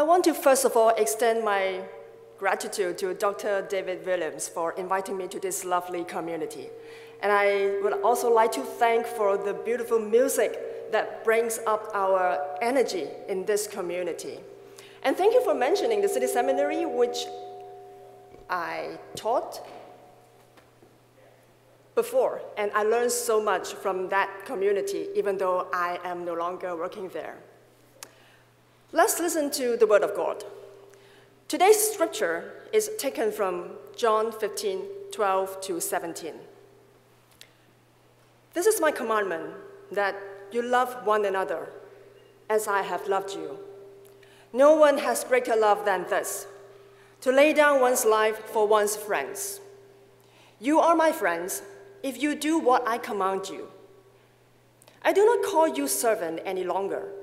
I want to first of all extend my gratitude to Dr. David Williams for inviting me to this lovely community. And I would also like to thank for the beautiful music that brings up our energy in this community. And thank you for mentioning the City Seminary, which I taught before, and I learned so much from that community, even though I am no longer working there. Let's listen to the Word of God. Today's scripture is taken from John 15 12 to 17. This is my commandment that you love one another as I have loved you. No one has greater love than this to lay down one's life for one's friends. You are my friends if you do what I command you. I do not call you servant any longer,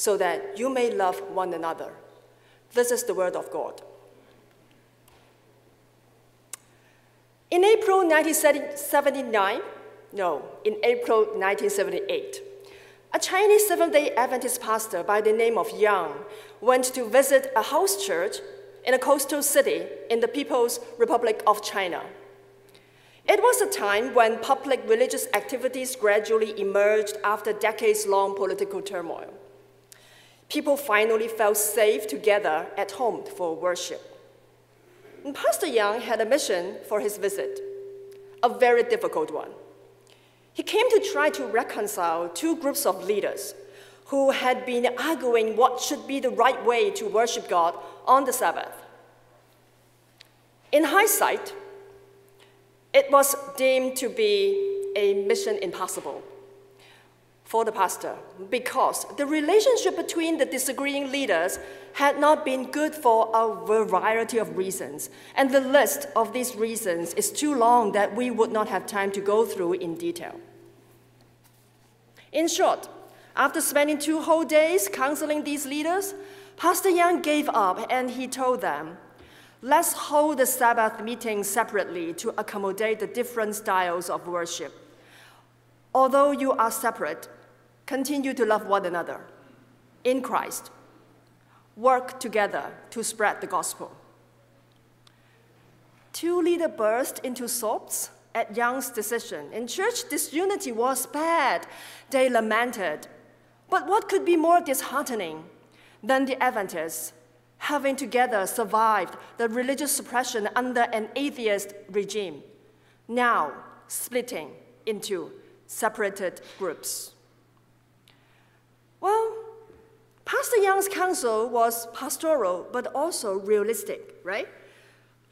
so that you may love one another. This is the word of God. In April 1979, no, in April 1978, a Chinese Seventh day Adventist pastor by the name of Yang went to visit a house church in a coastal city in the People's Republic of China. It was a time when public religious activities gradually emerged after decades long political turmoil. People finally felt safe together at home for worship. And Pastor Yang had a mission for his visit, a very difficult one. He came to try to reconcile two groups of leaders who had been arguing what should be the right way to worship God on the Sabbath. In hindsight, it was deemed to be a mission impossible for the pastor because the relationship between the disagreeing leaders had not been good for a variety of reasons. And the list of these reasons is too long that we would not have time to go through in detail. In short, after spending two whole days counseling these leaders, Pastor Yang gave up and he told them Let's hold the Sabbath meeting separately to accommodate the different styles of worship. Although you are separate, continue to love one another in Christ. Work together to spread the gospel. Two leaders burst into sobs at Yang's decision. In church, disunity was bad. They lamented. But what could be more disheartening than the Adventists having together survived the religious suppression under an atheist regime, now splitting into separated groups. Well, Pastor Yang's counsel was pastoral but also realistic, right?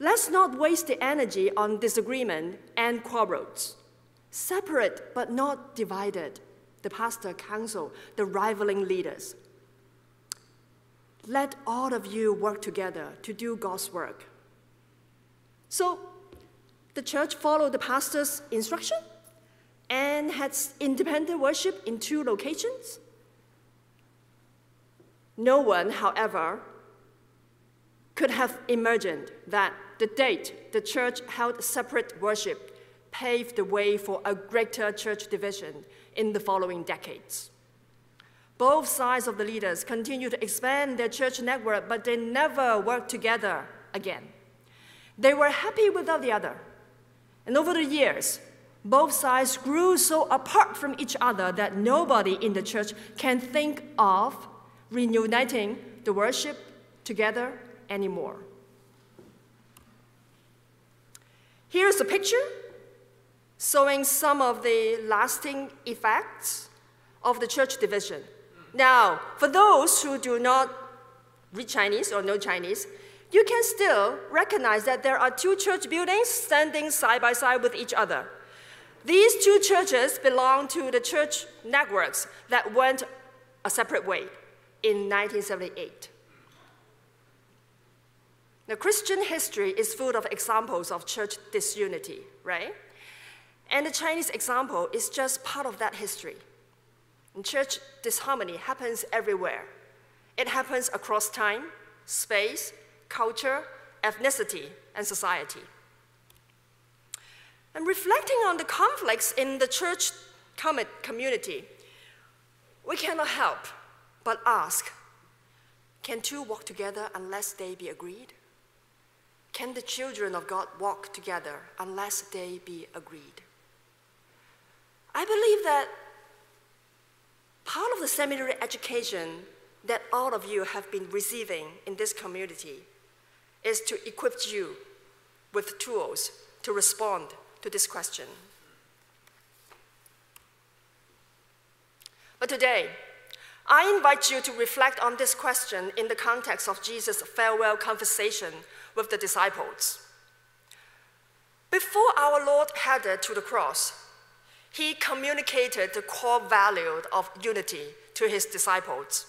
Let's not waste the energy on disagreement and quarrels. Separate but not divided, the pastor counseled the rivaling leaders. Let all of you work together to do God's work. So the church followed the pastor's instruction and had independent worship in two locations. No one, however, could have imagined that the date the church held separate worship paved the way for a greater church division in the following decades. Both sides of the leaders continued to expand their church network, but they never worked together again. They were happy without the other. And over the years, both sides grew so apart from each other that nobody in the church can think of reuniting the worship together anymore. Here's a picture showing some of the lasting effects of the church division. Now, for those who do not read Chinese or know Chinese, you can still recognize that there are two church buildings standing side by side with each other. These two churches belong to the church networks that went a separate way in 1978. Now, Christian history is full of examples of church disunity, right? And the Chinese example is just part of that history. And church disharmony happens everywhere. It happens across time, space, culture, ethnicity, and society. And reflecting on the conflicts in the church community, we cannot help but ask can two walk together unless they be agreed? Can the children of God walk together unless they be agreed? I believe that part of the seminary education that all of you have been receiving in this community is to equip you with tools to respond to this question. But today, I invite you to reflect on this question in the context of Jesus' farewell conversation with the disciples. Before our Lord headed to the cross, he communicated the core value of unity to his disciples.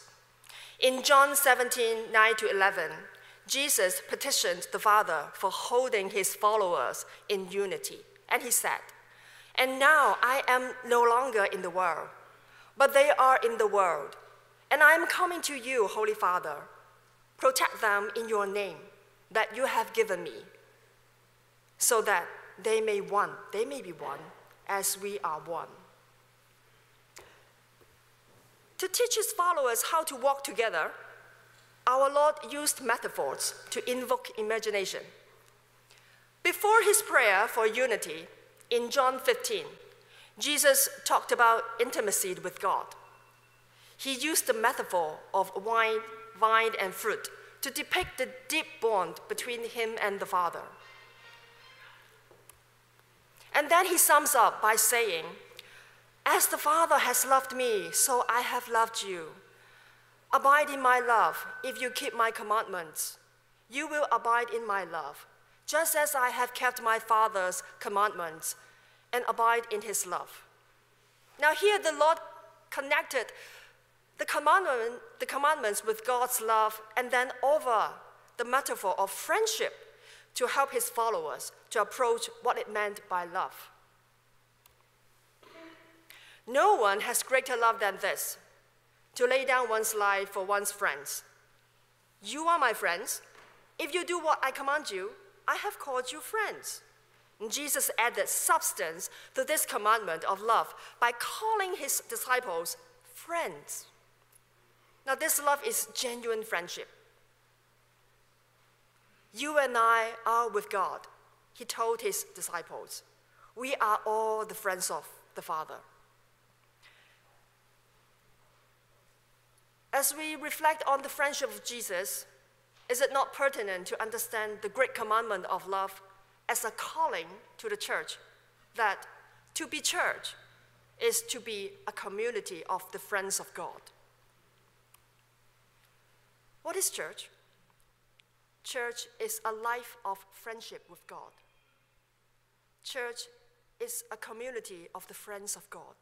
In John 17, 9 to 11, Jesus petitioned the Father for holding his followers in unity. And he said, And now I am no longer in the world, but they are in the world. And I am coming to you, Holy Father. Protect them in your name that you have given me, so that they may one, they may be one, as we are one. To teach his followers how to walk together, our Lord used metaphors to invoke imagination. Before his prayer for unity, in John 15, Jesus talked about intimacy with God. He used the metaphor of wine, vine, and fruit to depict the deep bond between him and the Father. And then he sums up by saying, As the Father has loved me, so I have loved you. Abide in my love. If you keep my commandments, you will abide in my love, just as I have kept my Father's commandments and abide in his love. Now, here the Lord connected the, commandment, the commandments with God's love and then over the metaphor of friendship to help his followers to approach what it meant by love. No one has greater love than this to lay down one's life for one's friends. You are my friends. If you do what I command you, I have called you friends. And Jesus added substance to this commandment of love by calling his disciples friends. Now, this love is genuine friendship. You and I are with God, he told his disciples. We are all the friends of the Father. As we reflect on the friendship of Jesus, is it not pertinent to understand the great commandment of love as a calling to the church that to be church is to be a community of the friends of God? What is church? Church is a life of friendship with God. Church is a community of the friends of God.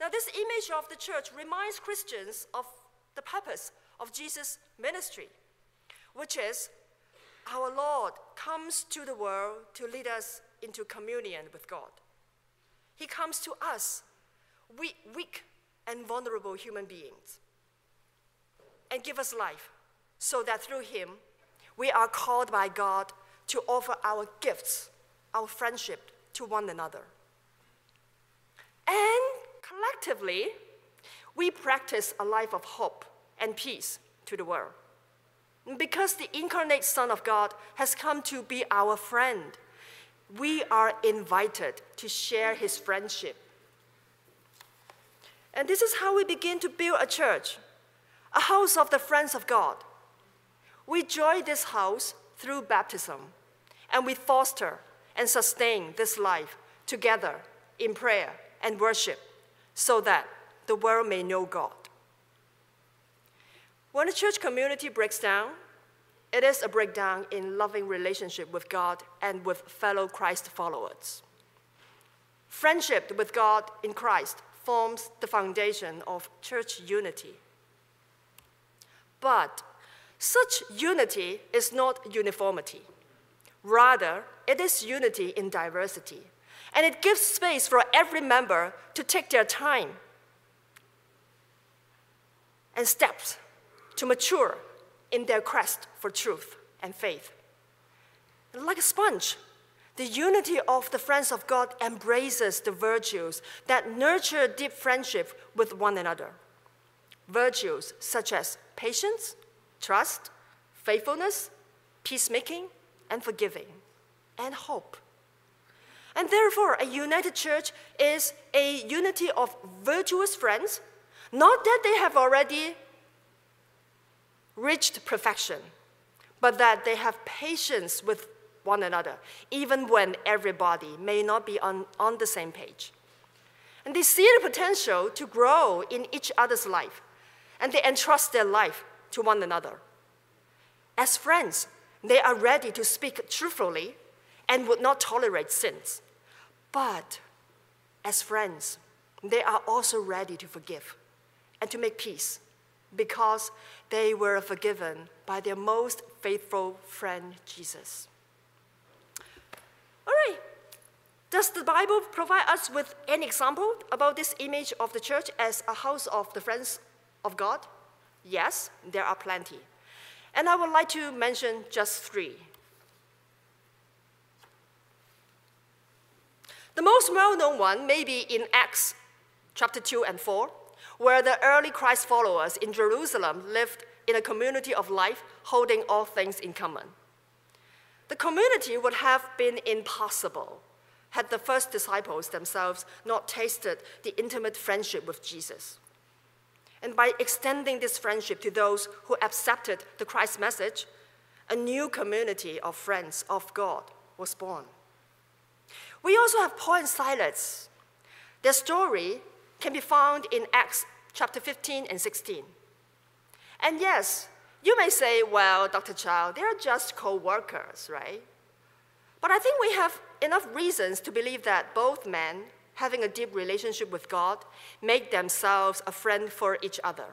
Now, this image of the church reminds Christians of the purpose of Jesus' ministry, which is our Lord comes to the world to lead us into communion with God. He comes to us, weak, weak and vulnerable human beings, and give us life so that through Him we are called by God to offer our gifts, our friendship to one another. And collectively, we practice a life of hope and peace to the world. Because the incarnate Son of God has come to be our friend, we are invited to share his friendship. And this is how we begin to build a church, a house of the friends of God. We join this house through baptism, and we foster and sustain this life together in prayer and worship so that the world may know God. When a church community breaks down, it is a breakdown in loving relationship with God and with fellow Christ followers. Friendship with God in Christ forms the foundation of church unity. But Such unity is not uniformity. Rather, it is unity in diversity. And it gives space for every member to take their time and steps to mature in their quest for truth and faith. Like a sponge, the unity of the friends of God embraces the virtues that nurture deep friendship with one another. Virtues such as patience, trust, faithfulness, peacemaking, and forgiving, and hope. And therefore, a united church is a unity of virtuous friends, not that they have already reached perfection, but that they have patience with one another, even when everybody may not be on, on the same page. And they see the potential to grow in each other's life, and they entrust their life to one another. As friends, they are ready to speak truthfully and would not tolerate sins. But as friends, they are also ready to forgive and to make peace because they were forgiven by their most faithful friend, Jesus. All right. Does the Bible provide us with any example about this image of the church as a house of the friends of God? Yes, there are plenty. And I would like to mention just three. The most well known one may be in Acts chapter 2 and 4, where the early Christ followers in Jerusalem lived in a community of life holding all things in common. The community would have been impossible had the first disciples themselves not tasted the intimate friendship with Jesus. And by extending this friendship to those who accepted the Christ message, a new community of friends of God was born. We also have Paul and Silas. Their story can be found in Acts chapter 15 and 16. And yes, you may say, well, Dr. Chow, they're just co workers, right? But I think we have enough reasons to believe that both men, having a deep relationship with God, make themselves a friend for each other.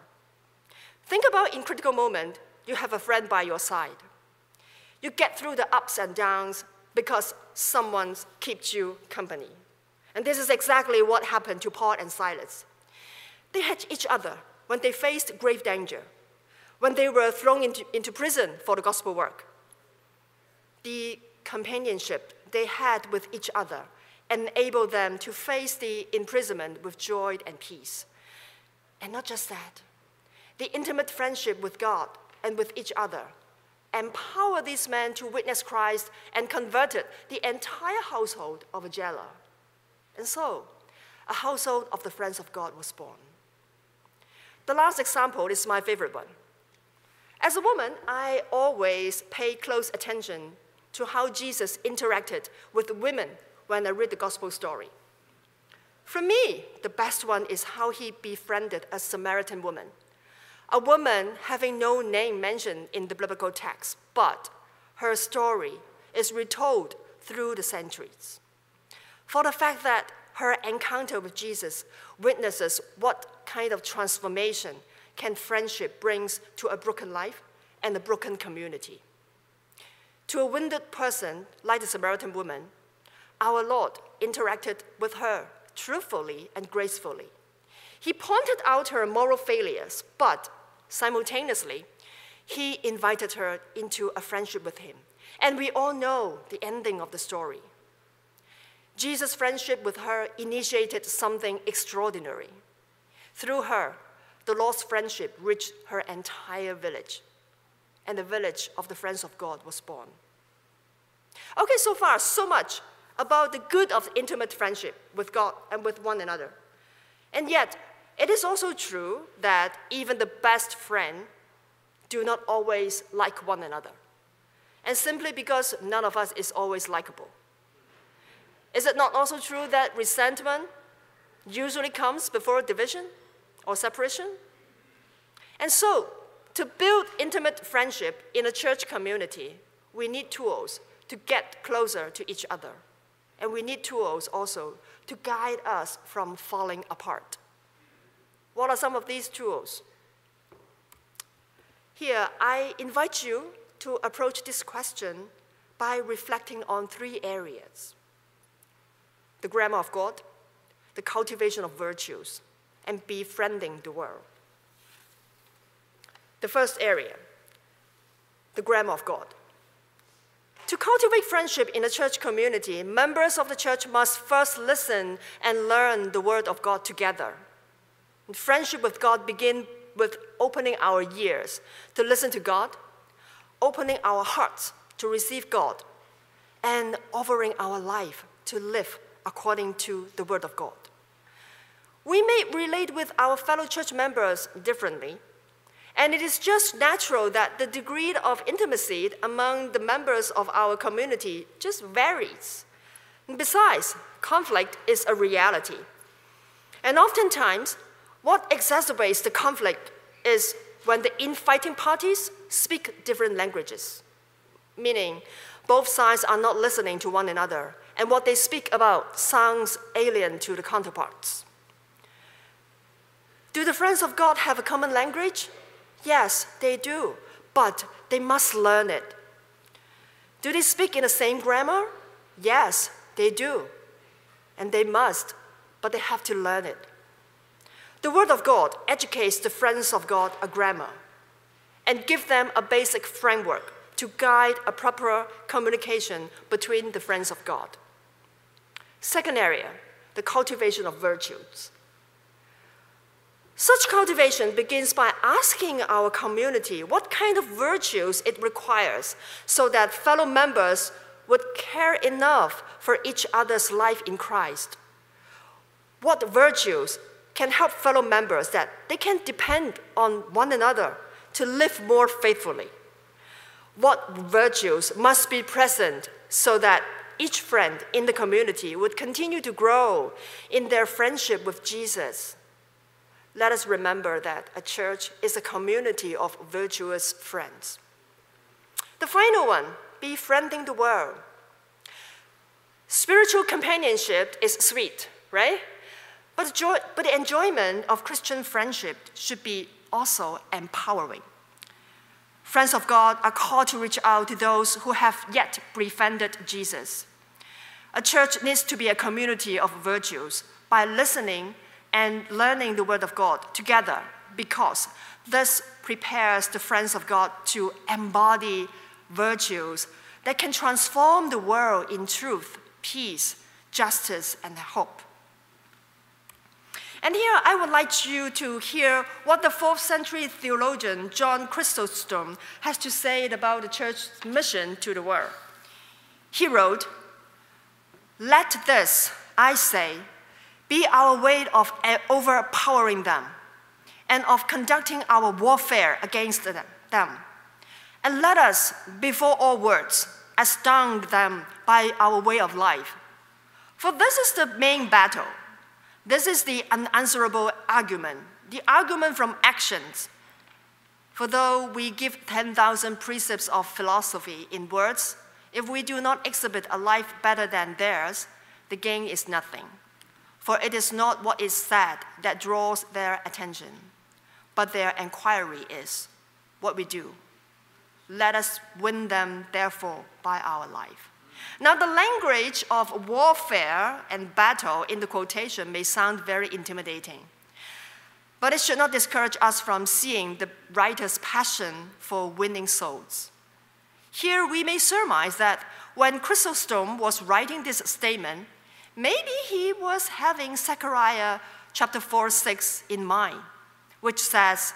Think about in critical moment, you have a friend by your side. You get through the ups and downs because someone keeps you company. And this is exactly what happened to Paul and Silas. They had each other when they faced grave danger, when they were thrown into, into prison for the gospel work. The companionship they had with each other enabled them to face the imprisonment with joy and peace. And not just that, the intimate friendship with God and with each other empowered these men to witness Christ and converted the entire household of a jailer. And so, a household of the friends of God was born. The last example is my favorite one. As a woman, I always pay close attention to how Jesus interacted with women when I read the gospel story. For me, the best one is how he befriended a Samaritan woman, a woman having no name mentioned in the biblical text, but her story is retold through the centuries. For the fact that her encounter with Jesus witnesses what kind of transformation can friendship brings to a broken life and a broken community. To a wounded person like the Samaritan woman, our Lord interacted with her truthfully and gracefully. He pointed out her moral failures, but simultaneously, he invited her into a friendship with him. And we all know the ending of the story. Jesus' friendship with her initiated something extraordinary. Through her, the Lord's friendship reached her entire village and the village of the friends of God was born. Okay, so far, so much about the good of intimate friendship with God and with one another. And yet, it is also true that even the best friend do not always like one another. And simply because none of us is always likable. Is it not also true that resentment usually comes before division or separation? And so, to build intimate friendship in a church community, we need tools to get closer to each other. And we need tools also to guide us from falling apart. What are some of these tools? Here, I invite you to approach this question by reflecting on three areas the grammar of God, the cultivation of virtues, and befriending the world. The first area, the grammar of God. To cultivate friendship in a church community, members of the church must first listen and learn the word of God together. And friendship with God begins with opening our ears to listen to God, opening our hearts to receive God, and offering our life to live according to the word of God. We may relate with our fellow church members differently, and it is just natural that the degree of intimacy among the members of our community just varies. Besides, conflict is a reality. And oftentimes, what exacerbates the conflict is when the infighting parties speak different languages, meaning both sides are not listening to one another, and what they speak about sounds alien to the counterparts. Do the friends of God have a common language? Yes, they do, but they must learn it. Do they speak in the same grammar? Yes, they do. And they must, but they have to learn it. The Word of God educates the friends of God a grammar and give them a basic framework to guide a proper communication between the friends of God. Second area, the cultivation of virtues. Such cultivation begins by asking our community what kind of virtues it requires so that fellow members would care enough for each other's life in Christ. What virtues can help fellow members that they can depend on one another to live more faithfully? What virtues must be present so that each friend in the community would continue to grow in their friendship with Jesus? Let us remember that a church is a community of virtuous friends. The final one, befriending the world. Spiritual companionship is sweet, right? But, joy, but the enjoyment of Christian friendship should be also empowering. Friends of God are called to reach out to those who have yet befriended Jesus. A church needs to be a community of virtues by listening and learning the Word of God together because this prepares the friends of God to embody virtues that can transform the world in truth, peace, justice, and hope. And here I would like you to hear what the fourth century theologian John Chrysostom has to say about the church's mission to the world. He wrote, Let this, I say, be our way of eh, overpowering them and of conducting our warfare against them. And let us, before all words, astound them by our way of life. For this is the main battle. This is the unanswerable argument, the argument from actions. For though we give 10,000 precepts of philosophy in words, if we do not exhibit a life better than theirs, the gain is nothing. For it is not what is said that draws their attention, but their inquiry is what we do. Let us win them, therefore, by our life. Now, the language of warfare and battle in the quotation may sound very intimidating, but it should not discourage us from seeing the writer's passion for winning souls. Here we may surmise that when Chrysostom was writing this statement, Maybe he was having Zechariah chapter 4, 6 in mind, which says,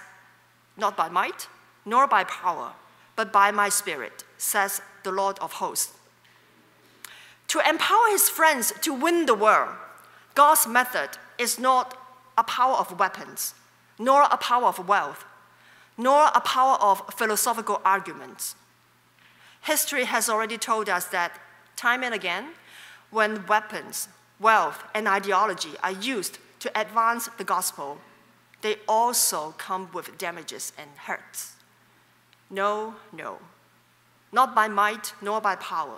Not by might, nor by power, but by my spirit, says the Lord of hosts. To empower his friends to win the world, God's method is not a power of weapons, nor a power of wealth, nor a power of philosophical arguments. History has already told us that time and again, when weapons, wealth, and ideology are used to advance the gospel, they also come with damages and hurts. No, no, not by might nor by power,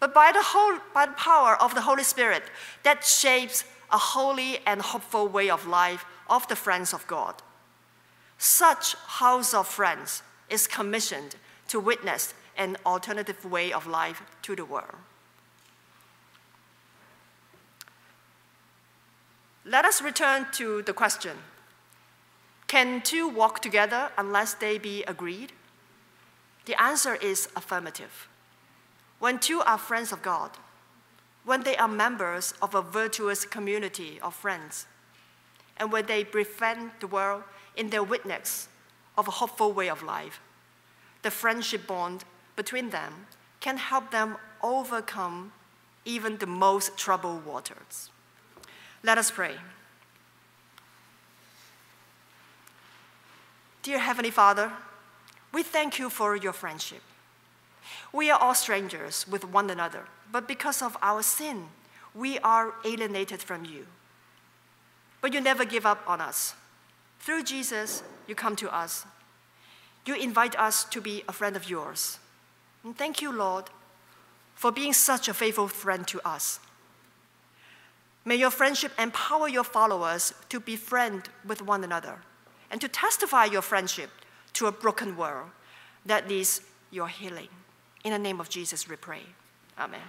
but by the, whole, by the power of the Holy Spirit that shapes a holy and hopeful way of life of the friends of God. Such house of friends is commissioned to witness an alternative way of life to the world. Let us return to the question Can two walk together unless they be agreed? The answer is affirmative. When two are friends of God, when they are members of a virtuous community of friends, and when they befriend the world in their witness of a hopeful way of life, the friendship bond between them can help them overcome even the most troubled waters. Let us pray. Dear Heavenly Father, we thank you for your friendship. We are all strangers with one another, but because of our sin, we are alienated from you. But you never give up on us. Through Jesus, you come to us. You invite us to be a friend of yours. And thank you, Lord, for being such a faithful friend to us. May your friendship empower your followers to befriend with one another and to testify your friendship to a broken world that needs your healing. In the name of Jesus, we pray. Amen.